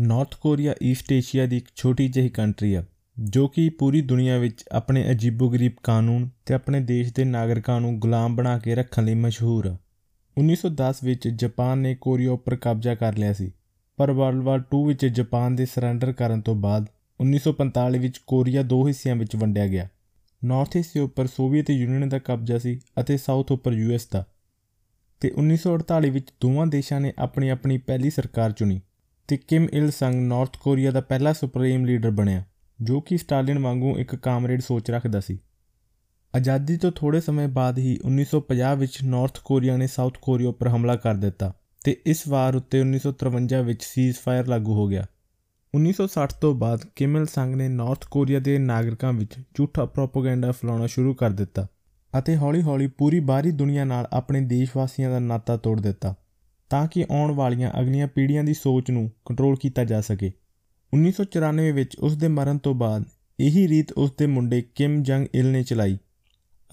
North Korea East Asia ਦੀ ਇੱਕ ਛੋਟੀ ਜਿਹੀ ਕੰਟਰੀ ਆ, ਜੋ ਕਿ ਪੂਰੀ ਦੁਨੀਆ ਵਿੱਚ ਆਪਣੇ ਅਜੀਬੋ-ਗਰੀਬ ਕਾਨੂੰਨ ਤੇ ਆਪਣੇ ਦੇਸ਼ ਦੇ ਨਾਗਰਿਕਾਂ ਨੂੰ ਗੁਲਾਮ ਬਣਾ ਕੇ ਰੱਖਣ ਲਈ ਮਸ਼ਹੂਰ ਆ। 1910 ਵਿੱਚ ਜਾਪਾਨ ਨੇ ਕੋਰੀਆ ਉੱਪਰ ਕਬਜ਼ਾ ਕਰ ਲਿਆ ਸੀ, ਪਰ ਵਰਲਡ ਵਾਰ 2 ਵਿੱਚ ਜਾਪਾਨ ਦੇ ਸਰੈਂਡਰ ਕਰਨ ਤੋਂ ਬਾਅਦ 1945 ਵਿੱਚ ਕੋਰੀਆ ਦੋ ਹਿੱਸਿਆਂ ਵਿੱਚ ਵੰਡਿਆ ਗਿਆ। ਨਾਰਥ ਹਿੱਸੇ ਉੱਪਰ ਸੋਵੀਅਤ ਯੂਨੀਅਨ ਦਾ ਕਬਜ਼ਾ ਸੀ ਅਤੇ ਸਾਊਥ ਉੱਪਰ ਯੂਐਸ ਦਾ। ਤੇ 1948 ਵਿੱਚ ਦੋਵਾਂ ਦੇਸ਼ਾਂ ਨੇ ਆਪਣੀ ਆਪਣੀ ਪਹਿਲੀ ਸਰਕਾਰ ਚੁਣੀ। ਤੇ ਕਿਮ ਇਲ ਸੰਗ ਨਾਰਥ ਕੋਰੀਆ ਦਾ ਪਹਿਲਾ ਸੁਪਰੀਮ ਲੀਡਰ ਬਣਿਆ, ਜੋ ਕਿ ਸਟਾਲਿਨ ਵਾਂਗੂ ਇੱਕ ਕਾਮਰੇਡ ਸੋਚ ਰੱਖਦਾ ਸੀ। ਆਜ਼ਾਦੀ ਤੋਂ ਥੋੜੇ ਸਮੇਂ ਬਾਅਦ ਹੀ 1950 ਵਿੱਚ ਨਾਰਥ ਕੋਰੀਆ ਨੇ ਸਾਊਥ ਕੋਰੀਆ ਉੱਪਰ ਹਮਲਾ ਕਰ ਦਿੱਤਾ ਤੇ ਇਸ ਵਾਰ ਉੱਤੇ 1953 ਵਿੱਚ ਸੀਜ਼ਫਾਇਰ ਲਾਗੂ ਹੋ ਗਿਆ। 1960 ਤੋਂ ਬਾਅਦ ਕਿਮ ਇਲ ਸੰਗ ਨੇ ਨਾਰਥ ਕੋਰੀਆ ਦੇ ਨਾਗਰਿਕਾਂ ਵਿੱਚ ਝੂਠਾ ਪ੍ਰੋਪਗੈਂਡਾ ਫੈਲਾਉਣਾ ਸ਼ੁਰੂ ਕਰ ਦਿੱਤਾ ਅਤੇ ਹੌਲੀ-ਹੌਲੀ ਪੂਰੀ ਬਾਹਰੀ ਦੁਨੀਆ ਨਾਲ ਆਪਣੇ ਦੇਸ਼ ਵਾਸੀਆਂ ਦਾ ਨਾਤਾ ਤੋੜ ਦਿੱਤਾ। ਤਾਂ ਕਿ ਆਉਣ ਵਾਲੀਆਂ ਅਗਲੀਆਂ ਪੀੜ੍ਹੀਆਂ ਦੀ ਸੋਚ ਨੂੰ ਕੰਟਰੋਲ ਕੀਤਾ ਜਾ ਸਕੇ। 1994 ਵਿੱਚ ਉਸ ਦੇ ਮਰਨ ਤੋਂ ਬਾਅਦ ਇਹੀ ਰੀਤ ਉਸ ਦੇ ਮੁੰਡੇ ਕਿਮ ਜੰਗ ਇਲ ਨੇ ਚਲਾਈ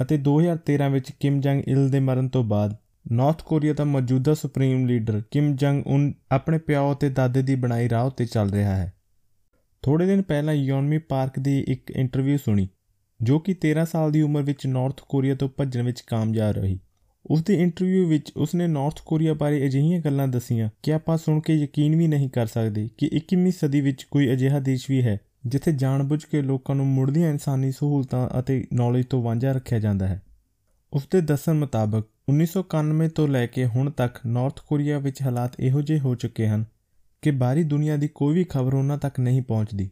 ਅਤੇ 2013 ਵਿੱਚ ਕਿਮ ਜੰਗ ਇਲ ਦੇ ਮਰਨ ਤੋਂ ਬਾਅਦ ਨਾਰਥ ਕੋਰੀਆ ਦਾ ਮੌਜੂਦਾ ਸੁਪਰੀਮ ਲੀਡਰ ਕਿਮ ਜੰਗ ਉਨ ਆਪਣੇ ਪਿਓ ਤੇ ਦਾਦੇ ਦੀ ਬਣਾਈ ਰਾਹ ਉੱਤੇ ਚੱਲ ਰਿਹਾ ਹੈ। ਥੋੜੇ ਦਿਨ ਪਹਿਲਾਂ ਯੋਨਮੀ ਪਾਰਕ ਦੀ ਇੱਕ ਇੰਟਰਵਿਊ ਸੁਣੀ ਜੋ ਕਿ 13 ਸਾਲ ਦੀ ਉਮਰ ਵਿੱਚ ਨਾਰਥ ਕੋਰੀਆ ਤੋਂ ਭੱਜਣ ਵਿੱਚ ਕਾਮਯਾਬ ਰਹੀ। ਉਸ ਦੀ ਇੰਟਰਵਿਊ ਵਿੱਚ ਉਸਨੇ ਨਾਰਥ ਕੋਰੀਆ ਬਾਰੇ ਅਜਿਹੀਆਂ ਗੱਲਾਂ ਦਸੀਆਂ ਕਿ ਆਪਾਂ ਸੁਣ ਕੇ ਯਕੀਨ ਵੀ ਨਹੀਂ ਕਰ ਸਕਦੇ ਕਿ 21ਵੀਂ ਸਦੀ ਵਿੱਚ ਕੋਈ ਅਜਿਹਾ ਦੇਸ਼ ਵੀ ਹੈ, ਜਿੱਥੇ ਜਾਣਬੁੱਝ ਕੇ ਲੋਕਾਂ ਨੂੰ ਮੁੱਢਲੀਆਂ ਇਨਸਾਨੀ ਸਹੂਲਤਾਂ ਅਤੇ ਨੌਲੇਜ ਤੋਂ ਵਾਂਝਾ ਰੱਖਿਆ ਜਾਂਦਾ ਹੈ। ਉਸ ਦੇ ਦੱਸਣ ਮੁਤਾਬਕ 1991 ਤੋਂ ਲੈ ਕੇ ਹੁਣ ਤੱਕ ਨਾਰਥ ਕੋਰੀਆ ਵਿੱਚ ਹਾਲਾਤ ਇਹੋ ਜਿਹੇ ਹੋ ਚੁੱਕੇ ਹਨ ਕਿ ਬਾਹਰੀ ਦੁਨੀਆ ਦੀ ਕੋਈ ਵੀ ਖਬਰ ਉਹਨਾਂ ਤੱਕ ਨਹੀਂ ਪਹੁੰਚਦੀ।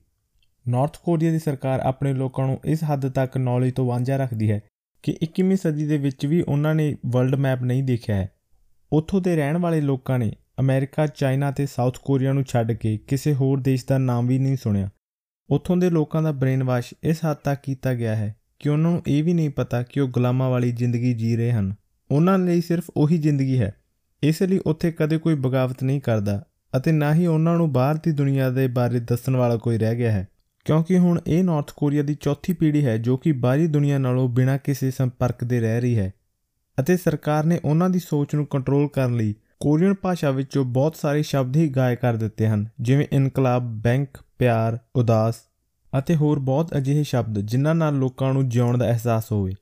ਨਾਰਥ ਕੋਰੀਆ ਦੀ ਸਰਕਾਰ ਆਪਣੇ ਲੋਕਾਂ ਨੂੰ ਇਸ ਹੱਦ ਤੱਕ ਨੌਲੇਜ ਤੋਂ ਵਾਂਝਾ ਰੱਖਦੀ ਹੈ ਕਿ 21ਵੀਂ ਸਦੀ ਦੇ ਵਿੱਚ ਵੀ ਉਹਨਾਂ ਨੇ ਵਰਲਡ ਮੈਪ ਨਹੀਂ ਦੇਖਿਆ ਹੈ। ਉੱਥੋਂ ਦੇ ਰਹਿਣ ਵਾਲੇ ਲੋਕਾਂ ਨੇ ਅਮਰੀਕਾ, ਚਾਈਨਾ ਤੇ ਸਾਊਥ ਕੋਰੀਆ ਨੂੰ ਛੱਡ ਕੇ ਕਿਸੇ ਹੋਰ ਦੇਸ਼ ਦਾ ਨਾਮ ਵੀ ਨਹੀਂ ਸੁਣਿਆ। ਉੱਥੋਂ ਦੇ ਲੋਕਾਂ ਦਾ ਬ੍ਰੇਨ ਵਾਸ਼ ਇਸ ਹੱਦ ਤੱਕ ਕੀਤਾ ਗਿਆ ਹੈ ਕਿ ਉਹਨਾਂ ਨੂੰ ਇਹ ਵੀ ਨਹੀਂ ਪਤਾ ਕਿ ਉਹ ਗੁਲਾਮਾਂ ਵਾਲੀ ਜ਼ਿੰਦਗੀ ਜੀ ਰਹੇ ਹਨ। ਉਹਨਾਂ ਲਈ ਸਿਰਫ ਉਹੀ ਜ਼ਿੰਦਗੀ ਹੈ। ਇਸ ਲਈ ਉੱਥੇ ਕਦੇ ਕੋਈ ਬਗਾਵਤ ਨਹੀਂ ਕਰਦਾ ਅਤੇ ਨਾ ਹੀ ਉਹਨਾਂ ਨੂੰ ਬਾਹਰ ਦੀ ਦੁਨੀਆ ਦੇ ਬਾਰੇ ਦੱਸਣ ਵਾਲਾ ਕੋਈ ਰਹਿ ਗਿਆ ਹੈ। ਕਿਉਂਕਿ ਹੁਣ ਇਹ ਨਾਰਥ ਕੋਰੀਆ ਦੀ ਚੌਥੀ ਪੀੜ੍ਹੀ ਹੈ ਜੋ ਕਿ ਬਾਹਰੀ ਦੁਨੀਆ ਨਾਲੋਂ ਬਿਨਾਂ ਕਿਸੇ ਸੰਪਰਕ ਦੇ ਰਹਿ ਰਹੀ ਹੈ ਅਤੇ ਸਰਕਾਰ ਨੇ ਉਹਨਾਂ ਦੀ ਸੋਚ ਨੂੰ ਕੰਟਰੋਲ ਕਰਨ ਲਈ ਕੋਰੀਅਨ ਭਾਸ਼ਾ ਵਿੱਚੋਂ ਬਹੁਤ ਸਾਰੇ ਸ਼ਬਦ ਹੀ ਗਾਇ ਕਰ ਦਿੱਤੇ ਹਨ, ਜਿਵੇਂ ਇਨਕਲਾਬ, ਬੈਂਕ, ਪਿਆਰ, ਉਦਾਸ ਅਤੇ ਹੋਰ ਬਹੁਤ ਅਜਿਹੇ ਸ਼ਬਦ ਜਿਨ੍ਹਾਂ ਨਾਲ ਲੋਕਾਂ ਨੂੰ ਜਿਉਣ ਦਾ ਅਹਿਸਾਸ ਹੋਵੇ।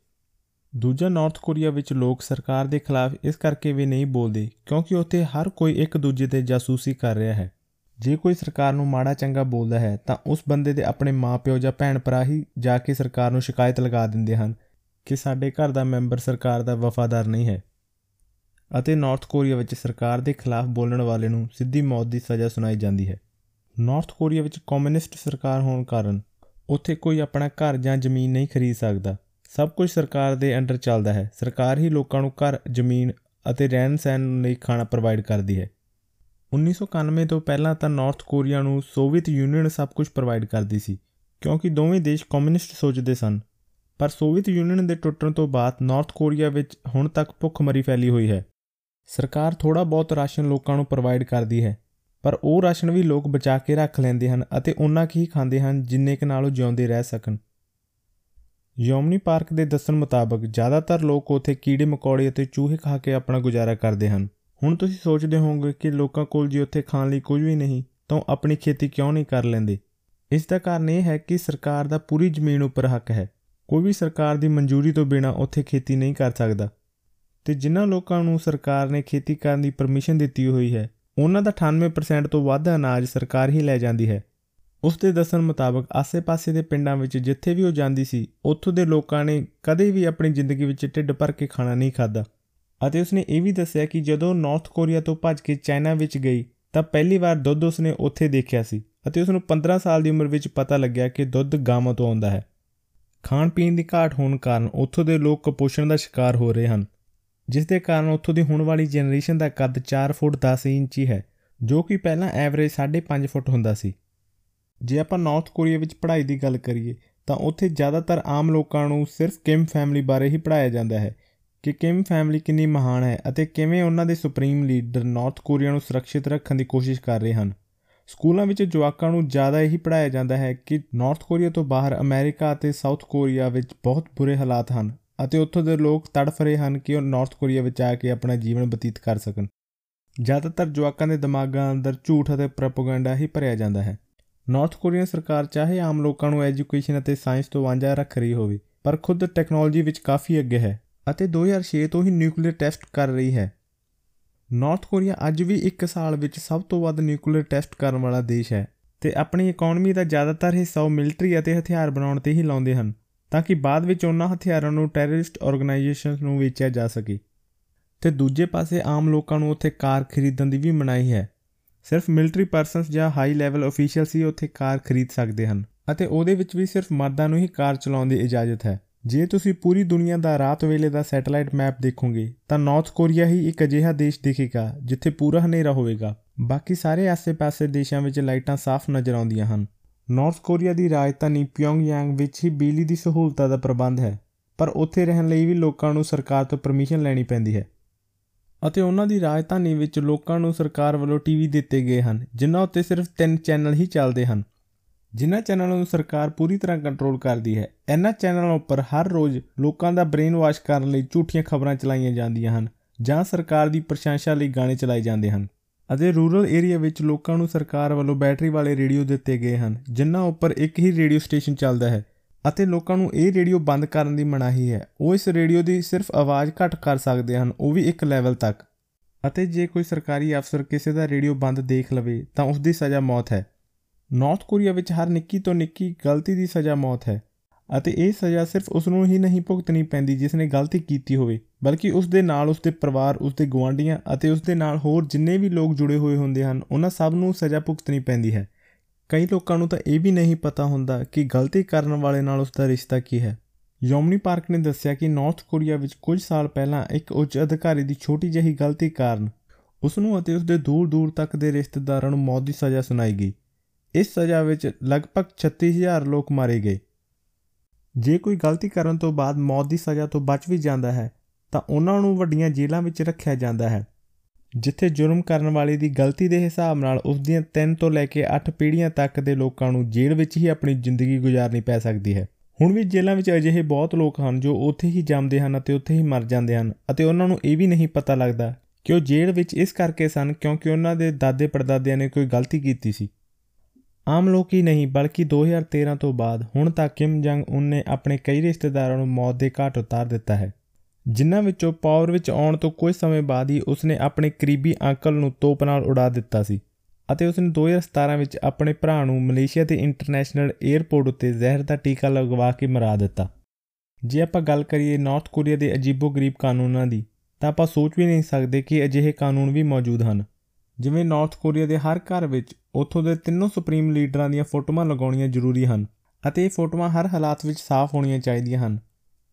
ਦੂਜਾ ਨਾਰਥ ਕੋਰੀਆ ਵਿੱਚ ਲੋਕ ਸਰਕਾਰ ਦੇ ਖਿਲਾਫ ਇਸ ਕਰਕੇ ਵੀ ਨਹੀਂ ਬੋਲਦੇ ਕਿਉਂਕਿ ਉੱਥੇ ਹਰ ਕੋਈ ਇੱਕ ਦੂਜੇ ਤੇ ਜਾਸੂਸੀ ਕਰ ਰਿਹਾ ਹੈ। ਜੇ ਕੋਈ ਸਰਕਾਰ ਨੂੰ ਮਾੜਾ ਚੰਗਾ ਬੋਲਦਾ ਹੈ, ਤਾਂ ਉਸ ਬੰਦੇ ਦੇ ਆਪਣੇ ਮਾਪਿਓ ਜਾਂ ਭੈਣ ਭਰਾ ਹੀ ਜਾ ਕੇ ਸਰਕਾਰ ਨੂੰ ਸ਼ਿਕਾਇਤ ਲਗਾ ਦਿੰਦੇ ਹਨ ਕਿ ਸਾਡੇ ਘਰ ਦਾ ਮੈਂਬਰ ਸਰਕਾਰ ਦਾ ਵਫਾਦਾਰ ਨਹੀਂ ਹੈ। ਅਤੇ ਨਾਰਥ ਕੋਰੀਆ ਵਿੱਚ ਸਰਕਾਰ ਦੇ ਖਿਲਾਫ ਬੋਲਣ ਵਾਲੇ ਨੂੰ ਸਿੱਧੀ ਮੌਤ ਦੀ ਸਜ਼ਾ ਸੁਣਾਈ ਜਾਂਦੀ ਹੈ। ਨਾਰਥ ਕੋਰੀਆ ਵਿੱਚ ਕਮਿਊਨਿਸਟ ਸਰਕਾਰ ਹੋਣ ਕਾਰਨ ਉੱਥੇ ਕੋਈ ਆਪਣਾ ਘਰ ਜਾਂ ਜ਼ਮੀਨ ਨਹੀਂ ਖਰੀਦ ਸਕਦਾ। ਸਭ ਕੁਝ ਸਰਕਾਰ ਦੇ ਅੰਡਰ ਚੱਲਦਾ ਹੈ। ਸਰਕਾਰ ਹੀ ਲੋਕਾਂ ਨੂੰ ਘਰ, ਜ਼ਮੀਨ ਅਤੇ ਰਹਿਣ ਸਹਿਣ ਲਈ ਖਾਣਾ ਪ੍ਰੋਵਾਈਡ ਕਰਦੀ ਹੈ। 1991 ਤੋਂ ਪਹਿਲਾਂ ਤਾਂ ਨਾਰਥ ਕੋਰੀਆ ਨੂੰ ਸੋਵੀਅਤ ਯੂਨੀਅਨ ਸਭ ਕੁਝ ਪ੍ਰੋਵਾਈਡ ਕਰਦੀ ਸੀ, ਕਿਉਂਕਿ ਦੋਵੇਂ ਦੇਸ਼ ਕਮਿਊਨਿਸਟ ਸੋਚਦੇ ਸਨ। ਪਰ ਸੋਵੀਅਤ ਯੂਨੀਅਨ ਦੇ ਟੁੱਟਣ ਤੋਂ ਬਾਅਦ ਨਾਰਥ ਕੋਰੀਆ ਵਿੱਚ ਹੁਣ ਤੱਕ ਭੁੱਖਮਰੀ ਫੈਲੀ ਹੋਈ ਹੈ। ਸਰਕਾਰ ਥੋੜਾ ਬਹੁਤ ਰਾਸ਼ਨ ਲੋਕਾਂ ਨੂੰ ਪ੍ਰੋਵਾਈਡ ਕਰਦੀ ਹੈ, ਪਰ ਉਹ ਰਾਸ਼ਨ ਵੀ ਲੋਕ ਬਚਾ ਕੇ ਰੱਖ ਲੈਂਦੇ ਹਨ ਅਤੇ ਉਹਨਾਂ ਕੀ ਖਾਂਦੇ ਹਨ ਜਿੰਨੇ ਕਿ ਨਾਲ ਉਹ ਜਿਉਂਦੇ ਰਹਿ ਸਕਣ। ਯੋਮਨੀ ਪਾਰਕ ਦੇ ਦੱਸਣ ਮੁਤਾਬਕ ਜ਼ਿਆਦਾਤਰ ਲੋਕ ਉੱਥੇ ਕੀੜੇ ਮਕੌੜੇ ਅਤੇ ਚੂਹੇ ਖਾ ਕੇ ਆਪਣਾ ਗੁਜ਼ਾਰਾ ਕਰਦੇ ਹਨ। ਹੁਣ ਤੁਸੀਂ ਸੋਚਦੇ ਹੋਵੋਗੇ ਕਿ ਲੋਕਾਂ ਕੋਲ ਜੇ ਉੱਥੇ ਖਾਣ ਲਈ ਕੁਝ ਵੀ ਨਹੀਂ, ਤਾਂ ਆਪਣੀ ਖੇਤੀ ਕਿਉਂ ਨਹੀਂ ਕਰ ਲੈਂਦੇ? ਇਸ ਦਾ ਕਾਰਨ ਇਹ ਹੈ ਕਿ ਸਰਕਾਰ ਦਾ ਪੂਰੀ ਜ਼ਮੀਨ ਉੱਪਰ ਹੱਕ ਹੈ। ਕੋਈ ਵੀ ਸਰਕਾਰ ਦੀ ਮਨਜ਼ੂਰੀ ਤੋਂ ਬਿਨਾਂ ਉੱਥੇ ਖੇਤੀ ਨਹੀਂ ਕਰ ਸਕਦਾ। ਤੇ ਜਿਨ੍ਹਾਂ ਲੋਕਾਂ ਨੂੰ ਸਰਕਾਰ ਨੇ ਖੇਤੀ ਕਰਨ ਦੀ ਪਰਮਿਸ਼ਨ ਦਿੱਤੀ ਹੋਈ ਹੈ, ਉਹਨਾਂ ਦਾ 98% ਤੋਂ ਵੱਧ ਅਨਾਜ ਸਰਕਾਰ ਹੀ ਲੈ ਜਾਂਦੀ ਹੈ। ਉਸ ਦੇ ਦੱਸਣ ਮੁਤਾਬਕ ਆਸੇ-ਪਾਸੇ ਦੇ ਪਿੰਡਾਂ ਵਿੱਚ ਜਿੱਥੇ ਵੀ ਉਹ ਜਾਂਦੀ ਸੀ, ਉੱਥੋਂ ਦੇ ਲੋਕਾਂ ਨੇ ਕਦੇ ਵੀ ਆਪਣੀ ਜ਼ਿੰਦਗੀ ਵਿੱਚ ਢਿੱਡ ਭਰ ਕੇ ਖਾਣਾ ਨਹੀਂ ਖਾਦਾ ਅਤੇ ਉਸਨੇ ਇਹ ਵੀ ਦੱਸਿਆ ਕਿ ਜਦੋਂ ਨਾਰਥ ਕੋਰੀਆ ਤੋਂ ਭੱਜ ਕੇ ਚਾਈਨਾ ਵਿੱਚ ਗਈ, ਤਾਂ ਪਹਿਲੀ ਵਾਰ ਦੁੱਧ ਉਸਨੇ ਉੱਥੇ ਦੇਖਿਆ ਸੀ ਅਤੇ ਉਸ ਨੂੰ 15 ਸਾਲ ਦੀ ਉਮਰ ਵਿੱਚ ਪਤਾ ਲੱਗਿਆ ਕਿ ਦੁੱਧ ਗਾਵਾਂ ਤੋਂ ਆਉਂਦਾ ਹੈ। ਖਾਣ ਪੀਣ ਦੀ ਘਾਟ ਹੋਣ ਕਾਰਨ ਉੱਥੋਂ ਦੇ ਲੋਕ ਕੁਪੋਸ਼ਣ ਦਾ ਸ਼ਿਕਾਰ ਹੋ ਰਹੇ ਹਨ, ਜਿਸ ਦੇ ਕਾਰਨ ਉੱਥੋਂ ਦੀ ਹੁਣ ਵਾਲੀ ਜਨਰੇਸ਼ਨ ਦਾ ਕੱਦ 4 ਫੁੱਟ 10 ਇੰਚ ਹੀ ਹੈ ਜੋ ਕਿ ਪਹਿਲਾਂ ਐਵਰੇਜ 5.5 ਫੁੱਟ ਹੁੰਦਾ ਸੀ। ਜੇ ਆਪਾਂ ਨਾਰਥ ਕੋਰੀਆ ਵਿੱਚ ਪੜ੍ਹਾਈ ਦੀ ਗੱਲ ਕਰੀਏ, ਤਾਂ ਉੱਥੇ ਜ਼ਿਆਦਾਤਰ ਆਮ ਲੋਕਾਂ ਨੂੰ ਸਿਰਫ ਕਿਮ ਫੈਮਿਲੀ ਬਾਰੇ ਹੀ ਪੜ੍ਹਾਇਆ ਜਾਂਦਾ ਹੈ ਕਿ ਕਿਮ ਫੈਮਿਲੀ ਕਿੰਨੀ ਮਹਾਨ ਹੈ ਅਤੇ ਕਿਵੇਂ ਉਹਨਾਂ ਦੇ ਸੁਪਰੀਮ ਲੀਡਰ ਨਾਰਥ ਕੋਰੀਆ ਨੂੰ ਸੁਰੱਖਿਅਤ ਰੱਖਣ ਦੀ ਕੋਸ਼ਿਸ਼ ਕਰ ਰਹੇ ਹਨ। ਸਕੂਲਾਂ ਵਿੱਚ ਜਵਾਕਾਂ ਨੂੰ ਜ਼ਿਆਦਾ ਇਹੀ ਪੜ੍ਹਾਇਆ ਜਾਂਦਾ ਹੈ ਕਿ ਨਾਰਥ ਕੋਰੀਆ ਤੋਂ ਬਾਹਰ ਅਮਰੀਕਾ ਅਤੇ ਸਾਊਥ ਕੋਰੀਆ ਵਿੱਚ ਬਹੁਤ ਬੁਰੇ ਹਾਲਾਤ ਹਨ ਅਤੇ ਉੱਥੋਂ ਦੇ ਲੋਕ ਤੜਫ ਰਹੇ ਹਨ ਕਿ ਉਹ ਨਾਰਥ ਕੋਰੀਆ ਵਿੱਚ ਆ ਕੇ ਆਪਣਾ ਜੀਵਨ ਬਤੀਤ ਕਰ ਸਕਣ। ਜ਼ਿਆਦਾਤਰ ਜਵਾਕਾਂ ਦੇ ਦਿਮਾਗਾਂ ਅੰਦਰ ਝੂਠ ਅਤੇ ਪ੍ਰੋਪਗੈਂਡਾ ਹੀ ਭਰਿਆ ਜਾਂਦਾ ਹੈ। ਨਾਰਥ ਕੋਰੀਅਨ ਸਰਕਾਰ ਚਾਹੇ ਆਮ ਲੋਕਾਂ ਨੂੰ ਐਜੂਕੇਸ਼ਨ ਅਤੇ ਸਾਇੰਸ ਤੋਂ ਵਾਂਝਾ ਰੱਖ ਰਹੀ ਹੋਵੇ, ਪਰ ਖੁਦ ਟੈਕਨੋਲੋਜੀ ਵਿੱਚ ਕਾਫੀ ਅੱਗੇ ਹੈ। ਅਤੇ 2006 ਤੋਂ ਹੀ ਨਿਊਕਲੀਅਰ ਟੈਸਟ ਕਰ ਰਹੀ ਹੈ। ਨਾਰਥ ਕੋਰੀਆ ਅੱਜ ਵੀ ਇੱਕ ਸਾਲ ਵਿੱਚ ਸਭ ਤੋਂ ਵੱਧ ਨਿਊਕਲੀਅਰ ਟੈਸਟ ਕਰਨ ਵਾਲਾ ਦੇਸ਼ ਹੈ ਤੇ ਆਪਣੀ ਇਕਨੋਮੀ ਦਾ ਜ਼ਿਆਦਾਤਰ ਹਿੱਸਾ ਉਹ ਮਿਲਟਰੀ ਅਤੇ ਹਥਿਆਰ ਬਣਾਉਣ ਤੇ ਹੀ ਲਾਉਂਦੇ ਹਨ, ਤਾਂ ਕਿ ਬਾਅਦ ਵਿੱਚ ਉਹਨਾਂ ਹਥਿਆਰਾਂ ਨੂੰ ਟੈਰਰਿਸਟ ਆਰਗੇਨਾਈਜੇਸ਼ਨਸ ਨੂੰ ਵੇਚਿਆ ਜਾ ਸਕੇ। ਤੇ ਦੂਜੇ ਪਾਸੇ ਆਮ ਲੋਕਾਂ ਨੂੰ ਉੱਥੇ ਕਾਰ ਖਰੀਦਣ ਦੀ ਵੀ ਮਨਾਹੀ ਹੈ। ਸਿਰਫ ਮਿਲਟਰੀ ਪਰਸਨਸ ਜਾਂ ਹਾਈ ਲੈਵਲ ਅਫੀਸ਼ੀਅਲਸ ਹੀ ਉੱਥੇ ਕਾਰ ਖਰੀਦ ਸਕਦੇ ਹਨ ਅਤੇ ਉਹਦੇ ਵਿੱਚ ਵੀ ਸਿਰਫ ਮਰਦਾਂ ਨੂੰ ਹੀ ਕਾਰ ਚਲਾਉਣ ਦੀ ਇਜਾਜ਼ਤ ਹੈ। ਜੇ ਤੁਸੀਂ ਪੂਰੀ ਦੁਨੀਆ ਦਾ ਰਾਤ ਵੇਲੇ ਦਾ ਸੈਟੇਲਾਈਟ ਮੈਪ ਦੇਖੋਗੇ, ਤਾਂ ਨਾਰਥ ਕੋਰੀਆ ਹੀ ਇੱਕ ਅਜਿਹਾ ਦੇਸ਼ ਦਿਖੇਗਾ, ਜਿੱਥੇ ਪੂਰਾ ਹਨੇਰਾ ਹੋਵੇਗਾ। ਬਾਕੀ ਸਾਰੇ ਆਸੇ-ਪਾਸੇ ਦੇਸ਼ਾਂ ਵਿੱਚ ਲਾਈਟਾਂ ਸਾਫ਼ ਨਜ਼ਰ ਆਉਂਦੀਆਂ ਹਨ। ਨਾਰਥ ਕੋਰੀਆ ਦੀ ਰਾਜਧਾਨੀ ਪਿਯੋਂਗਯਾਂਗ ਵਿੱਚ ਹੀ ਬਿਜਲੀ ਦੀ ਸਹੂਲਤਾਂ ਦਾ ਪ੍ਰਬੰਧ ਹੈ, ਪਰ ਉੱਥੇ ਰਹਿਣ ਲਈ ਵੀ ਲੋਕਾਂ ਨੂੰ ਸਰਕਾਰ ਤੋਂ ਪਰਮਿਸ਼ਨ ਲੈਣੀ ਪੈਂਦੀ ਹੈ। ਅਤੇ ਉਹਨਾਂ ਦੀ ਰਾਜਧਾਨੀ ਵਿੱਚ ਲੋਕਾਂ ਨੂੰ ਸਰਕਾਰ ਵੱਲੋਂ ਟੀਵੀ ਦਿੱਤੇ ਗਏ ਹਨ, ਜਿਨ੍ਹਾਂ ਉੱਤੇ ਸਿਰਫ 3 ਚੈਨਲ ਹੀ ਚੱਲਦੇ ਹਨ। ਜਿਨ੍ਹਾਂ ਚੈਨਲਾਂ ਨੂੰ ਸਰਕਾਰ ਪੂਰੀ ਤਰ੍ਹਾਂ ਕੰਟਰੋਲ ਕਰਦੀ ਹੈ, ਇਹਨਾਂ ਚੈਨਲਾਂ ਉੱਪਰ ਹਰ ਰੋਜ਼ ਲੋਕਾਂ ਦਾ ਬ੍ਰੇਨ ਵਾਸ਼ ਕਰਨ ਲਈ ਝੂਠੀਆਂ ਖਬਰਾਂ ਚਲਾਈਆਂ ਜਾਂਦੀਆਂ ਹਨ ਜਾਂ ਸਰਕਾਰ ਦੀ ਪ੍ਰਸ਼ੰਸਾ ਲਈ ਗਾਣੇ ਚਲਾਏ ਜਾਂਦੇ ਹਨ ਅਤੇ ਰੂਰਲ ਏਰੀਆ ਵਿੱਚ ਲੋਕਾਂ ਨੂੰ ਸਰਕਾਰ ਵੱਲੋਂ ਬੈਟਰੀ ਵਾਲੇ ਰੇਡੀਓ ਦਿੱਤੇ ਗਏ ਹਨ, ਜਿਨ੍ਹਾਂ ਉੱਪਰ ਇੱਕ ਹੀ ਰੇਡੀਓ ਸਟੇਸ਼ਨ ਚੱਲਦਾ ਹੈ ਅਤੇ ਲੋਕਾਂ ਨੂੰ ਇਹ ਰੇਡੀਓ ਬੰਦ ਕਰਨ ਦੀ ਮਨਾਹੀ ਹੈ। ਉਹ ਇਸ ਰੇਡੀਓ ਦੀ ਸਿਰਫ ਆਵਾਜ਼ ਘੱਟ ਕਰ ਸਕਦੇ ਹਨ, ਉਹ ਵੀ ਇੱਕ ਲੈਵਲ ਤੱਕ ਅਤੇ ਜੇ ਕੋਈ ਸਰਕਾਰੀ ਅਫਸਰ ਕਿਸੇ ਦਾ ਰੇਡੀਓ ਬੰਦ ਦੇਖ ਲਵੇ, ਤਾਂ ਉਸ ਦੀ ਸਜ਼ਾ ਮੌਤ ਹੈ। ਨਾਰਥ ਕੋਰੀਆ ਵਿੱਚ ਹਰ ਨਿੱਕੀ ਤੋਂ ਨਿੱਕੀ ਗਲਤੀ ਦੀ ਸਜ਼ਾ ਮੌਤ ਹੈ ਅਤੇ ਇਹ ਸਜ਼ਾ ਸਿਰਫ ਉਸ ਨੂੰ ਹੀ ਨਹੀਂ ਭੁਗਤਣੀ ਪੈਂਦੀ ਜਿਸ ਨੇ ਗਲਤੀ ਕੀਤੀ ਹੋਵੇ, ਬਲਕਿ ਉਸ ਦੇ ਨਾਲ ਉਸ ਦੇ ਪਰਿਵਾਰ ਉਸ ਦੇ ਗਵਾਂਢੀਆਂ ਅਤੇ ਉਸ ਦੇ ਨਾਲ ਹੋਰ ਜਿੰਨੇ ਵੀ ਲੋਕ ਜੁੜੇ ਹੋਏ ਹੁੰਦੇ ਹਨ, ਉਹਨਾਂ ਸਭ ਨੂੰ ਸਜ਼ਾ ਭੁਗਤਣੀ ਪੈਂਦੀ ਹੈ। ਕਈ ਲੋਕਾਂ ਨੂੰ ਤਾਂ ਇਹ ਵੀ ਨਹੀਂ ਪਤਾ ਹੁੰਦਾ ਕਿ ਗਲਤੀ ਕਰਨ ਵਾਲੇ ਨਾਲ ਉਸ ਦਾ ਰਿਸ਼ਤਾ ਕੀ ਹੈ। ਯੋਮਨੀ ਪਾਰਕ ਨੇ ਦੱਸਿਆ ਕਿ ਨਾਰਥ ਕੋਰੀਆ ਵਿੱਚ ਕੁਝ ਸਾਲ ਪਹਿਲਾਂ ਇੱਕ ਉੱਚ ਅਧਿਕਾਰੀ ਦੀ ਛੋਟੀ ਜਿਹੀ ਗਲਤੀ ਕਾਰਨ ਉਸ ਨੂੰ ਅਤੇ ਉਸ ਦੇ ਦੂਰ-ਦੂਰ ਤੱਕ ਦੇ ਰਿਸ਼ਤੇਦਾਰਾਂ ਨੂੰ ਮੌਤ ਦੀ ਸਜ਼ਾ ਸੁਣਾਈ ਗਈ। ਇਸ ਸਜ਼ਾ ਵਿੱਚ ਲਗਭਗ 36000 ਲੋਕ ਮਾਰੇ ਗਏ। ਜੇ ਕੋਈ ਗਲਤੀ ਕਰਨ ਤੋਂ ਬਾਅਦ ਮੌਤ ਦੀ ਸਜ਼ਾ ਤੋਂ ਬਚ ਵੀ ਜਾਂਦਾ ਹੈ, ਤਾਂ ਉਹਨਾਂ ਨੂੰ ਵੱਡੀਆਂ ਜੇਲ੍ਹਾਂ ਵਿੱਚ ਰੱਖਿਆ ਜਾਂਦਾ ਹੈ, ਜਿੱਥੇ ਜੁਰਮ ਕਰਨ ਵਾਲੇ ਦੀ ਗਲਤੀ ਦੇ ਹਿਸਾਬ ਨਾਲ ਉਸ ਦੀਆਂ 3 ਤੋਂ ਲੈ ਕੇ 8 ਪੀੜ੍ਹੀਆਂ ਤੱਕ ਦੇ ਲੋਕਾਂ ਨੂੰ ਜੇਲ੍ਹ ਵਿੱਚ ਹੀ ਆਪਣੀ ਜ਼ਿੰਦਗੀ ਗੁਜ਼ਾਰਨੀ ਪੈ ਸਕਦੀ ਹੈ। ਹੁਣ ਵੀ ਜੇਲ੍ਹਾਂ ਵਿੱਚ ਅਜਿਹੇ ਬਹੁਤ ਲੋਕ ਹਨ ਜੋ ਉੱਥੇ ਹੀ ਜੰਮਦੇ ਹਨ ਅਤੇ ਉੱਥੇ ਹੀ ਮਰ ਜਾਂਦੇ ਹਨ ਅਤੇ ਉਹਨਾਂ ਨੂੰ ਇਹ ਵੀ ਨਹੀਂ ਪਤਾ ਲੱਗਦਾ ਕਿ ਉਹ ਜੇਲ੍ਹ ਵਿੱਚ ਇਸ ਕਰਕੇ ਸਨ ਕਿਉਂਕਿ ਉਹਨਾਂ ਦੇ ਦਾਦੇ ਪੜਦਾਦਿਆਂ ਨੇ ਕੋਈ ਗਲਤੀ ਕੀਤੀ ਸੀ। ਆਮ ਲੋਕ ਹੀ ਨਹੀਂ, ਬਲਕਿ 2013 ਤੋਂ ਬਾਅਦ ਹੁਣ ਤੱਕ ਕਿਮ ਜੰਗ ਉਨ ਨੇ ਆਪਣੇ ਕਈ ਰਿਸ਼ਤੇਦਾਰਾਂ ਨੂੰ ਮੌਤ ਦੇ ਘਾਟ ਉਤਾਰ ਦਿੱਤਾ ਹੈ। ਜਿਨ੍ਹਾਂ ਵਿੱਚੋਂ ਪਾਵਰ ਵਿੱਚ ਆਉਣ ਤੋਂ ਕੁਝ ਸਮੇਂ ਬਾਅਦ ਹੀ ਉਸਨੇ ਆਪਣੇ ਕਰੀਬੀ ਅੰਕਲ ਨੂੰ ਤੋਪ ਨਾਲ ਉਡਾ ਦਿੱਤਾ ਸੀ ਅਤੇ ਉਸਨੇ 2017 ਵਿੱਚ ਆਪਣੇ ਭਰਾ ਨੂੰ ਮਲੇਸ਼ੀਆ ਦੇ ਇੰਟਰਨੈਸ਼ਨਲ 에ਅਰਪੋਰਟ ਉੱਤੇ ਜ਼ਹਿਰ ਦਾ ਟੀਕਾ ਲਗਵਾ ਕੇ ਮਰਾ ਦਿੱਤਾ। ਜੇ ਆਪਾਂ ਗੱਲ ਕਰੀਏ ਨਾਰਥ ਕੋਰੀਆ ਦੇ ਅਜੀਬੋ-ਗਰੀਬ ਕਾਨੂੰਨਾਂ ਦੀ, ਤਾਂ ਆਪਾਂ ਸੋਚ ਵੀ ਨਹੀਂ ਸਕਦੇ ਕਿ ਅਜਿਹੇ ਕਾਨੂੰਨ ਵੀ ਮੌਜੂਦ ਹਨ। ਜਿਵੇਂ ਨਾਰਥ ਕੋਰੀਆ ਦੇ ਹਰ ਘਰ ਵਿੱਚ ਉੱਥੋਂ ਦੇ ਤਿੰਨੋਂ ਸੁਪਰੀਮ ਲੀਡਰਾਂ ਦੀਆਂ ਫੋਟੋਆਂ ਲਗਾਉਣੀਆਂ ਜ਼ਰੂਰੀ ਹਨ ਅਤੇ ਇਹ ਫੋਟੋਆਂ ਹਰ ਹਾਲਾਤ ਵਿੱਚ ਸਾਫ਼ ਹੋਣੀਆਂ ਚਾਹੀਦੀਆਂ ਹਨ।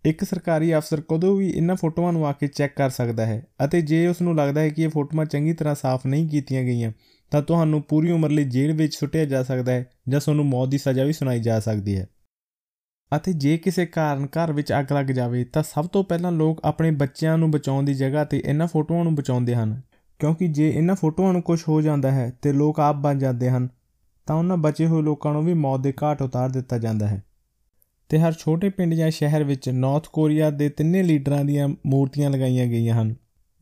ਇੱਕ ਸਰਕਾਰੀ ਅਫਸਰ ਕਦੋਂ ਵੀ ਇਹਨਾਂ ਫੋਟੋਆਂ ਨੂੰ ਆ ਕੇ ਚੈੱਕ ਕਰ ਸਕਦਾ ਹੈ ਅਤੇ ਜੇ ਉਸ ਨੂੰ ਲੱਗਦਾ ਹੈ ਕਿ ਇਹ ਫੋਟੋਆਂ ਚੰਗੀ ਤਰ੍ਹਾਂ ਸਾਫ਼ ਨਹੀਂ ਕੀਤੀਆਂ ਗਈਆਂ, ਤਾਂ ਤੁਹਾਨੂੰ ਪੂਰੀ ਉਮਰ ਲਈ ਜੇਲ੍ਹ ਵਿੱਚ ਸੁੱਟਿਆ ਜਾ ਸਕਦਾ ਹੈ ਜਾਂ ਤੁਹਾਨੂੰ ਮੌਤ ਦੀ ਸਜ਼ਾ ਵੀ ਸੁਣਾਈ ਜਾ ਸਕਦੀ ਹੈ। ਅਤੇ ਜੇ ਕਿਸੇ ਕਾਰਨ ਘਰ ਵਿੱਚ ਅੱਗ ਲੱਗ ਜਾਵੇ, ਤਾਂ ਸਭ ਤੋਂ ਪਹਿਲਾਂ ਲੋਕ ਆਪਣੇ ਬੱਚਿਆਂ ਨੂੰ ਬਚਾਉਣ ਦੀ ਜਗ੍ਹਾ ਤੇ ਇਹਨਾਂ ਫੋਟੋਆਂ ਨੂੰ ਬਚਾਉਂਦੇ ਹਨ। ਕਿਉਂਕਿ ਜੇ ਇਹਨਾਂ ਫੋਟੋਆਂ ਨੂੰ ਕੁਝ ਹੋ ਜਾਂਦਾ ਹੈ ਤੇ ਲੋਕ ਆਪ ਬਣ ਜਾਂਦੇ ਹਨ, ਤਾਂ ਉਹਨਾਂ ਬਚੇ ਹੋਏ ਲੋਕਾਂ ਨੂੰ ਵੀ ਮੌਤ ਦੇ ਘਾਟ ਉਤਾਰ ਦਿੱਤਾ ਜਾਂਦਾ ਹੈ। ਤੇ ਹਰ ਛੋਟੇ ਪਿੰਡ ਜਾਂ ਸ਼ਹਿਰ ਵਿੱਚ ਨਾਰਥ ਕੋਰੀਆ ਦੇ ਤਿੰਨੇ ਲੀਡਰਾਂ ਦੀਆਂ ਮੂਰਤੀਆਂ ਲਗਾਈਆਂ ਗਈਆਂ ਹਨ,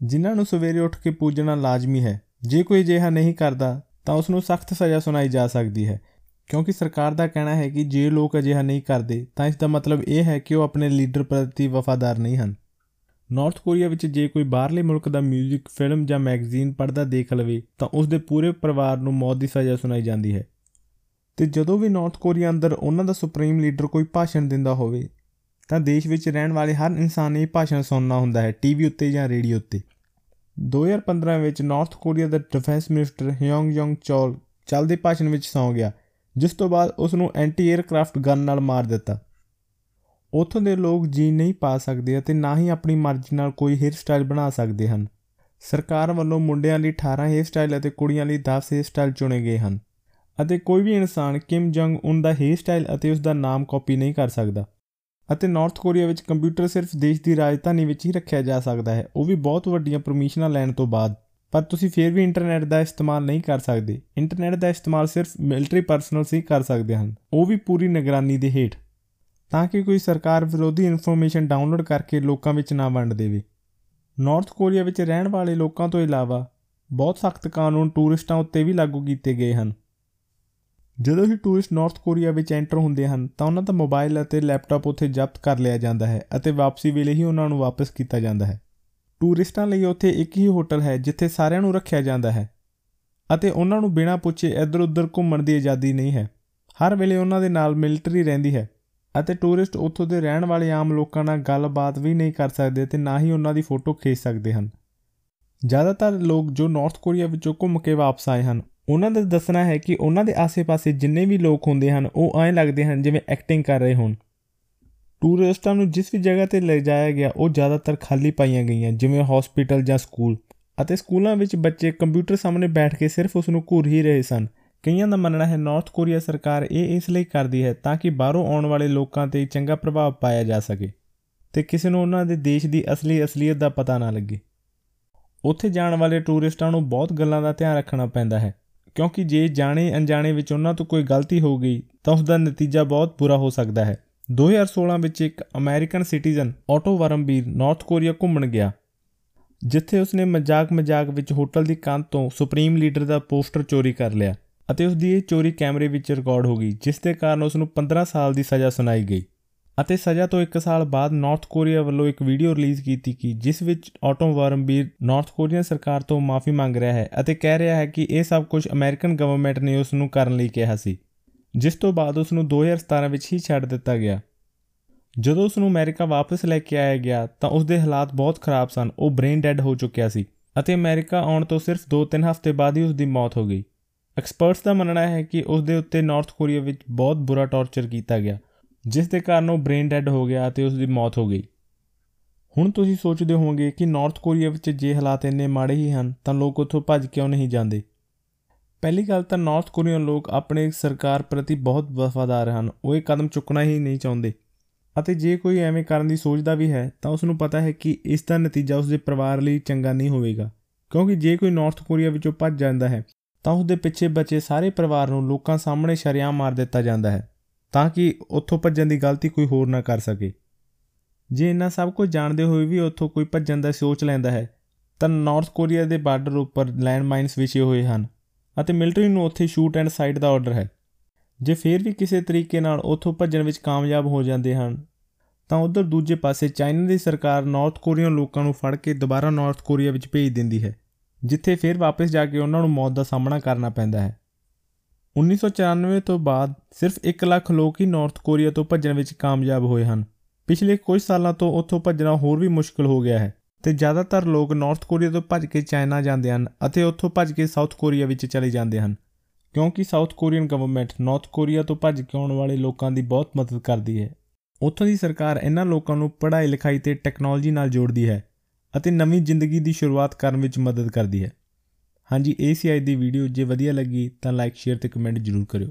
ਜਿਨ੍ਹਾਂ ਨੂੰ ਸਵੇਰੇ ਉੱਠ ਕੇ ਪੂਜਣਾ ਲਾਜ਼ਮੀ ਹੈ। ਜੇ ਕੋਈ ਅਜਿਹਾ ਨਹੀਂ ਕਰਦਾ, ਤਾਂ ਉਸ ਨੂੰ ਸਖਤ ਸਜ਼ਾ ਸੁਣਾਈ ਜਾ ਸਕਦੀ ਹੈ। ਕਿਉਂਕਿ ਸਰਕਾਰ ਦਾ ਕਹਿਣਾ ਹੈ ਕਿ ਜੇ ਲੋਕ ਅਜਿਹਾ ਨਹੀਂ ਕਰਦੇ, ਤਾਂ ਇਸ ਦਾ ਮਤਲਬ ਇਹ ਹੈ ਕਿ ਉਹ ਆਪਣੇ ਲੀਡਰ ਪ੍ਰਤੀ ਵਫਾਦਾਰ ਨਹੀਂ ਹਨ। ਨਾਰਥ ਕੋਰੀਆ ਵਿੱਚ ਜੇ ਕੋਈ ਬਾਹਰਲੇ ਮੁਲਕ ਦਾ 뮤직, ਫਿਲਮ ਜਾਂ ਮੈਗਜ਼ੀਨ ਪੜਦਾ ਦੇਖ ਲਵੇ, ਤਾਂ ਉਸ ਦੇ ਪੂਰੇ ਪਰਿਵਾਰ ਨੂੰ ਮੌਤ ਦੀ ਸਜ਼ਾ ਸੁਣਾਈ ਜਾਂਦੀ ਹੈ। ਤੇ ਜਦੋਂ ਵੀ ਨਾਰਥ ਕੋਰੀਆ ਅੰਦਰ ਉਹਨਾਂ ਦਾ ਸੁਪਰੀਮ ਲੀਡਰ ਕੋਈ ਭਾਸ਼ਣ ਦਿੰਦਾ ਹੋਵੇ, ਤਾਂ ਦੇਸ਼ ਵਿੱਚ ਰਹਿਣ ਵਾਲੇ ਹਰ ਇਨਸਾਨ ਇਹ ਭਾਸ਼ਣ ਸੁਣਨਾ ਹੁੰਦਾ ਹੈ ਟੀਵੀ ਉੱਤੇ ਜਾਂ ਰੇਡੀਓ ਉੱਤੇ। 2015 ਵਿੱਚ ਨਾਰਥ ਕੋਰੀਆ ਦਾ defence minister Hyon Yong Chol ਚੱਲਦੇ ਭਾਸ਼ਣ ਵਿੱਚ ਸੌਂ ਗਿਆ, ਜਿਸ ਤੋਂ ਬਾਅਦ ਉਸ ਨੂੰ ਐਂਟੀ 에ਅਰਕ੍ਰਾਫਟ ਗਨ ਨਾਲ ਮਾਰ ਦਿੱਤਾ। ਉੱਥੋਂ ਦੇ ਲੋਕ ਜੀਨ ਨਹੀਂ ਪਾ ਸਕਦੇ ਅਤੇ ਨਾ ਹੀ ਆਪਣੀ ਮਰਜ਼ੀ ਨਾਲ ਕੋਈ ਹੇਅਰ ਸਟਾਈਲ ਬਣਾ ਸਕਦੇ ਹਨ। ਸਰਕਾਰ ਵੱਲੋਂ ਮੁੰਡਿਆਂ ਲਈ 18 ਹੇਅਰ ਸਟਾਈਲ ਅਤੇ ਕੁੜੀਆਂ ਲਈ 10 ਹੇਅਰ ਸਟਾਈਲ ਚੁਣੇ ਗਏ ਹਨ। ਅਤੇ ਕੋਈ ਵੀ ਇਨਸਾਨ ਕਿਮ ਜੰਗ ਉਨ ਦਾ ਹੇਅਰ ਸਟਾਈਲ ਅਤੇ ਉਸ ਦਾ ਨਾਮ ਕਾਪੀ ਨਹੀਂ ਕਰ ਸਕਦਾ। ਅਤੇ ਨਾਰਥ ਕੋਰੀਆ ਵਿੱਚ ਕੰਪਿਊਟਰ ਸਿਰਫ ਦੇਸ਼ ਦੀ ਰਾਜਧਾਨੀ ਵਿੱਚ ਹੀ ਰੱਖਿਆ ਜਾ ਸਕਦਾ ਹੈ। ਉਹ ਵੀ ਬਹੁਤ ਵੱਡੀਆਂ ਪਰਮਿਸ਼ਨਾਂ ਲੈਣ ਤੋਂ ਬਾਅਦ। ਪਰ ਤੁਸੀਂ ਫੇਰ ਵੀ ਇੰਟਰਨੈਟ ਦਾ ਇਸਤੇਮਾਲ ਨਹੀਂ ਕਰ ਸਕਦੇ। ਇੰਟਰਨੈਟ ਦਾ ਇਸਤੇਮਾਲ ਸਿਰਫ ਮਿਲਟਰੀ ਪਰਸਨਲਸ ਹੀ ਕਰ ਸਕਦੇ ਹਨ। ਉਹ ਵੀ ਪੂਰੀ ਨਿਗਰਾਨੀ ਦੇ ਹੇਠ। ਤਾਂ ਕਿ ਕੋਈ ਸਰਕਾਰ ਵਿਰੋਧੀ ਇਨਫੋਰਮੇਸ਼ਨ ਡਾਊਨਲੋਡ ਕਰਕੇ ਲੋਕਾਂ ਵਿੱਚ ਨਾ ਵੰਡ ਦੇਵੇ। ਨਾਰਥ ਕੋਰੀਆ ਵਿੱਚ ਰਹਿਣ ਵਾਲੇ ਲੋਕਾਂ ਤੋਂ ਇਲਾਵਾ ਬਹੁਤ ਸਖਤ ਕਾਨੂੰਨ ਟੂਰਿਸਟਾਂ ਉੱਤੇ ਵੀ ਲਾਗੂ ਕੀਤੇ ਗਏ ਹਨ। ਜਦੋਂ ਹੀ ਟੂਰਿਸਟ ਨਾਰਥ ਕੋਰੀਆ ਵਿੱਚ ਐਂਟਰ ਹੁੰਦੇ ਹਨ, ਤਾਂ ਉਹਨਾਂ ਦਾ ਮੋਬਾਈਲ ਅਤੇ ਲੈਪਟਾਪ ਉੱਥੇ ਜ਼ਬਤ ਕਰ ਲਿਆ ਜਾਂਦਾ ਹੈ ਅਤੇ ਵਾਪਸੀ ਵੇਲੇ ਹੀ ਉਹਨਾਂ ਨੂੰ ਵਾਪਸ ਕੀਤਾ ਜਾਂਦਾ ਹੈ। ਟੂਰਿਸਟਾਂ ਲਈ ਉੱਥੇ ਇੱਕ ਹੀ ਹੋਟਲ ਹੈ, ਜਿੱਥੇ ਸਾਰਿਆਂ ਨੂੰ ਰੱਖਿਆ ਜਾਂਦਾ ਹੈ ਅਤੇ ਉਹਨਾਂ ਨੂੰ ਬਿਨਾਂ ਪੁੱਛੇ ਇੱਧਰ-ਉੱਧਰ ਘੁੰਮਣ ਦੀ ਆਜ਼ਾਦੀ ਨਹੀਂ ਹੈ। ਹਰ ਵੇਲੇ ਉਹਨਾਂ ਦੇ ਨਾਲ ਮਿਲਟਰੀ ਰਹਿੰਦੀ ਹੈ। ਅਤੇ ਟੂਰਿਸਟ ਉੱਥੋਂ ਦੇ ਰਹਿਣ ਵਾਲੇ ਆਮ ਲੋਕਾਂ ਨਾਲ ਗੱਲਬਾਤ ਵੀ ਨਹੀਂ ਕਰ ਸਕਦੇ ਤੇ ਨਾ ਹੀ ਉਹਨਾਂ ਦੀ ਫੋਟੋ ਖਿੱਚ ਸਕਦੇ ਹਨ। ਜ਼ਿਆਦਾਤਰ ਲੋਕ ਜੋ ਨਾਰਥ ਕੋਰੀਆ ਵਿੱਚੋਂ ਘੁੰਮ ਕੇ ਵਾਪਸ ਆਏ ਹਨ, ਉਹਨਾਂ ਦਾ ਦੱਸਣਾ ਹੈ ਕਿ ਉਹਨਾਂ ਦੇ ਆਸ-ਪਾਸੇ ਜਿੰਨੇ ਵੀ ਲੋਕ ਹੁੰਦੇ ਹਨ, ਉਹ ਐਂ ਲੱਗਦੇ ਹਨ ਜਿਵੇਂ ਐਕਟਿੰਗ ਕਰ ਰਹੇ ਹੋਣ। ਟੂਰਿਸਟਾਂ ਨੂੰ ਜਿਸ ਵੀ ਜਗ੍ਹਾ ਤੇ ਲੈ ਜਾਇਆ ਗਿਆ, ਉਹ ਜ਼ਿਆਦਾਤਰ ਖਾਲੀ ਪਾਈਆਂ ਗਈਆਂ, ਜਿਵੇਂ ਹਸਪੀਟਲ ਜਾਂ ਸਕੂਲ ਅਤੇ ਸਕੂਲਾਂ ਵਿੱਚ ਬੱਚੇ ਕੰਪਿਊਟਰ ਸਾਹਮਣੇ ਬੈਠ ਕੇ ਸਿਰਫ ਉਸ ਨੂੰ ਘੂਰ ਹੀ ਰਹੇ ਸਨ। ਕਈਆਂ ਦਾ ਮੰਨਣਾ ਹੈ ਨਾਰਥ ਕੋਰੀਆ ਸਰਕਾਰ ਇਹ ਇਸ ਲਈ ਕਰਦੀ ਹੈ ਤਾਂ ਕਿ ਬਾਹਰੋਂ ਆਉਣ ਵਾਲੇ ਲੋਕਾਂ ਤੇ ਚੰਗਾ ਪ੍ਰਭਾਵ ਪਾਇਆ ਜਾ ਸਕੇ ਤੇ ਕਿਸੇ ਨੂੰ ਉਹਨਾਂ ਦੇ ਦੇਸ਼ ਦੀ ਅਸਲੀ ਅਸਲੀਅਤ ਦਾ ਪਤਾ ਨਾ ਲੱਗੇ। ਉੱਥੇ ਜਾਣ ਵਾਲੇ ਟੂਰਿਸਟਾਂ ਨੂੰ ਬਹੁਤ ਗੱਲਾਂ ਦਾ ਧਿਆਨ ਰੱਖਣਾ ਪੈਂਦਾ ਹੈ, ਕਿਉਂਕਿ ਜੇ ਜਾਣੇ ਅਣਜਾਣੇ ਵਿੱਚ ਉਹਨਾਂ ਤੋਂ ਕੋਈ ਗਲਤੀ ਹੋ ਗਈ ਤਾਂ ਉਸ ਦਾ ਨਤੀਜਾ ਬਹੁਤ ਬੁਰਾ ਹੋ ਸਕਦਾ ਹੈ। 2016 ਵਿੱਚ ਇੱਕ American citizen Otto Warmbier North Korea ਘੁੰਮਣ ਗਿਆ, ਜਿੱਥੇ ਉਸਨੇ ਮਜ਼ਾਕ-ਮਜ਼ਾਕ ਵਿੱਚ ਹੋਟਲ ਦੀ ਕੰਧ ਤੋਂ ਸੁਪਰੀਮ ਲੀਡਰ ਦਾ ਪੋਸਟਰ ਚੋਰੀ ਕਰ ਲਿਆ। ਅਤੇ ਉਸ ਦੀ ਇਹ ਚੋਰੀ ਕੈਮਰੇ ਵਿੱਚ ਰਿਕਾਰਡ ਹੋ ਗਈ, ਜਿਸ ਦੇ ਕਾਰਨ ਉਸ ਨੂੰ 15 ਸਾਲ ਦੀ ਸਜ਼ਾ ਸੁਣਾਈ ਗਈ। ਅਤੇ ਸਜ਼ਾ ਤੋਂ 1 ਸਾਲ ਬਾਅਦ ਨਾਰਥ ਕੋਰੀਆ ਵੱਲੋਂ ਇੱਕ ਵੀਡੀਓ ਰਿਲੀਜ਼ ਕੀਤੀ ਕਿ ਜਿਸ ਵਿੱਚ ਆਟੋ ਵਰਮਬੀਰ ਨਾਰਥ ਕੋਰੀਅਨ ਸਰਕਾਰ ਤੋਂ ਮਾਫੀ ਮੰਗ ਰਿਹਾ ਹੈ ਅਤੇ ਕਹਿ ਰਿਹਾ ਹੈ ਕਿ ਇਹ ਸਭ ਕੁਝ ਅਮਰੀਕਨ ਗਵਰਨਮੈਂਟ ਨੇ ਉਸ ਨੂੰ ਕਰਨ ਲਈ ਕਿਹਾ ਸੀ, ਜਿਸ ਤੋਂ ਬਾਅਦ ਉਸ ਨੂੰ 2017 ਵਿੱਚ ਹੀ ਛੱਡ ਦਿੱਤਾ ਗਿਆ। ਜਦੋਂ ਉਸ ਨੂੰ ਅਮਰੀਕਾ ਵਾਪਸ ਲੈ ਕੇ ਆਇਆ ਗਿਆ, ਤਾਂ ਉਸ ਦੇ ਹਾਲਾਤ ਬਹੁਤ ਖਰਾਬ ਸਨ, ਉਹ ਬ੍ਰੇਨ ਡੈਡ ਹੋ ਚੁੱਕਿਆ ਸੀ ਅਤੇ ਅਮਰੀਕਾ ਆਉਣ ਤੋਂ ਸਿਰਫ 2-3 ਹਫ਼ਤੇ ਬਾਅਦ ਹੀ ਉਸ ਦੀ ਮੌਤ ਹੋ ਗਈ। ਐਕਸਪਰਟਸ ਦਾ ਮੰਨਣਾ ਹੈ ਕਿ ਉਸ ਦੇ ਉੱਤੇ ਨਾਰਥ ਕੋਰੀਆ ਵਿੱਚ ਬਹੁਤ ਬੁਰਾ ਟੌਰਚਰ ਕੀਤਾ ਗਿਆ, ਜਿਸ ਦੇ ਕਾਰਨ ਉਹ ਬ੍ਰੇਨ ਡੈਡ ਹੋ ਗਿਆ ਅਤੇ ਉਸ ਦੀ ਮੌਤ ਹੋ ਗਈ। ਹੁਣ ਤੁਸੀਂ ਸੋਚਦੇ ਹੋਵੋਗੇ ਕਿ ਨਾਰਥ ਕੋਰੀਆ ਵਿੱਚ ਜੇ ਹਾਲਾਤ ਇੰਨੇ ਮਾੜੇ ਹੀ ਹਨ, ਤਾਂ ਲੋਕ ਉੱਥੋਂ ਭੱਜ ਕਿਉਂ ਨਹੀਂ ਜਾਂਦੇ? ਪਹਿਲੀ ਗੱਲ ਤਾਂ ਨਾਰਥ ਕੋਰੀਅਨ ਲੋਕ ਆਪਣੇ ਸਰਕਾਰ ਪ੍ਰਤੀ ਬਹੁਤ ਵਫਾਦਾਰ ਹਨ, ਉਹ ਇਹ ਕਦਮ ਚੁੱਕਣਾ ਹੀ ਨਹੀਂ ਚਾਹੁੰਦੇ। ਅਤੇ ਜੇ ਕੋਈ ਐਵੇਂ ਕਰਨ ਦੀ ਸੋਚਦਾ ਵੀ ਹੈ, ਤਾਂ ਉਸ ਨੂੰ ਪਤਾ ਹੈ ਕਿ ਇਸ ਦਾ ਨਤੀਜਾ ਉਸ ਦੇ ਪਰਿਵਾਰ ਲਈ ਚੰਗਾ ਨਹੀਂ ਹੋਵੇਗਾ, ਕਿਉਂਕਿ ਜੇ ਕੋਈ ਨਾਰਥ ਕੋਰੀਆ ਵਿੱਚੋਂ ਭੱਜ ਜਾਂਦਾ ਹੈ ਤਾਂ ਉਸ ਦੇ ਪਿੱਛੇ ਬਚੇ ਸਾਰੇ ਪਰਿਵਾਰ ਨੂੰ ਲੋਕਾਂ ਸਾਹਮਣੇ ਸ਼ਰਿਆਮ ਮਾਰ ਦਿੱਤਾ ਜਾਂਦਾ ਹੈ, ਤਾਂ ਕਿ ਉੱਥੋਂ ਭੱਜਣ ਦੀ ਗਲਤੀ ਕੋਈ ਹੋਰ ਨਾ ਕਰ ਸਕੇ। ਜੇ ਇਹਨਾਂ ਸਭ ਕੁਝ ਜਾਣਦੇ ਹੋਏ ਵੀ ਉੱਥੋਂ ਕੋਈ ਭੱਜਣ ਦਾ ਸੋਚ ਲੈਂਦਾ ਹੈ, ਤਾਂ ਨਾਰਥ ਕੋਰੀਆ ਦੇ ਬਾਰਡਰ ਉੱਪਰ ਲੈਂਡ ਮਾਈਨਸ ਵਿਛੇ ਹੋਏ ਹਨ ਅਤੇ ਮਿਲਟਰੀ ਨੂੰ ਉੱਥੇ ਸ਼ੂਟ ਐਂਡ ਸਾਈਡ ਦਾ ਆਰਡਰ ਹੈ। ਜੇ ਫੇਰ ਵੀ ਕਿਸੇ ਤਰੀਕੇ ਨਾਲ ਉੱਥੋਂ ਭੱਜਣ ਵਿੱਚ ਕਾਮਯਾਬ ਹੋ ਜਾਂਦੇ ਹਨ, ਤਾਂ ਉਧਰ ਦੂਜੇ ਪਾਸੇ ਚਾਈਨਾ ਦੀ ਸਰਕਾਰ ਨਾਰਥ ਕੋਰੀਅਨ ਲੋਕਾਂ ਨੂੰ ਫੜ ਕੇ ਦੁਬਾਰਾ ਨਾਰਥ ਕੋਰੀਆ ਵਿੱਚ ਭੇਜ ਦਿੰਦੀ ਹੈ। ਜਿੱਥੇ ਫਿਰ ਵਾਪਸ ਜਾ ਕੇ ਉਹਨਾਂ ਨੂੰ ਮੌਤ ਦਾ ਸਾਹਮਣਾ ਕਰਨਾ ਪੈਂਦਾ ਹੈ। 1994 ਤੋਂ ਬਾਅਦ ਸਿਰਫ 1 ਲੱਖ ਲੋਕ ਹੀ ਨਾਰਥ ਕੋਰੀਆ ਤੋਂ ਭੱਜਣ ਵਿੱਚ ਕਾਮਯਾਬ ਹੋਏ ਹਨ। ਪਿਛਲੇ ਕੁਝ ਸਾਲਾਂ ਤੋਂ ਉੱਥੋਂ ਭੱਜਣਾ ਹੋਰ ਵੀ ਮੁਸ਼ਕਲ ਹੋ ਗਿਆ ਹੈ ਤੇ ਜ਼ਿਆਦਾਤਰ ਲੋਕ ਨਾਰਥ ਕੋਰੀਆ ਤੋਂ ਭੱਜ ਕੇ ਚਾਈਨਾ ਜਾਂਦੇ ਹਨ ਅਤੇ ਉੱਥੋਂ ਭੱਜ ਕੇ ਸਾਊਥ ਕੋਰੀਆ ਵਿੱਚ ਚਲੇ ਜਾਂਦੇ ਹਨ, ਕਿਉਂਕਿ South Korean government North Korea ਤੋਂ ਭੱਜ ਕੇ ਆਉਣ ਵਾਲੇ ਲੋਕਾਂ ਦੀ ਬਹੁਤ ਮਦਦ ਕਰਦੀ ਹੈ। ਉੱਥੋਂ ਦੀ ਸਰਕਾਰ ਇਹਨਾਂ ਲੋਕਾਂ ਨੂੰ ਪੜ੍ਹਾਈ ਲਿਖਾਈ ਤੇ ਟੈਕਨੋਲੋਜੀ ਨਾਲ ਜੋੜਦੀ ਹੈ। ਅਤੇ ਨਵੀਂ ਜ਼ਿੰਦਗੀ ਦੀ ਸ਼ੁਰੂਆਤ ਕਰਨ ਵਿੱਚ ਮਦਦ ਕਰਦੀ ਹੈ। ਹਾਂਜੀ, ਇਹ ਸੀ ਅੱਜ ਦੀ ਵੀਡੀਓ ਜੇ ਵਧੀਆ ਲੱਗੀ ਤਾਂ ਲਾਈਕ ਸ਼ੇਅਰ ਤੇ ਕਮੈਂਟ ਜ਼ਰੂਰ ਕਰਿਓ।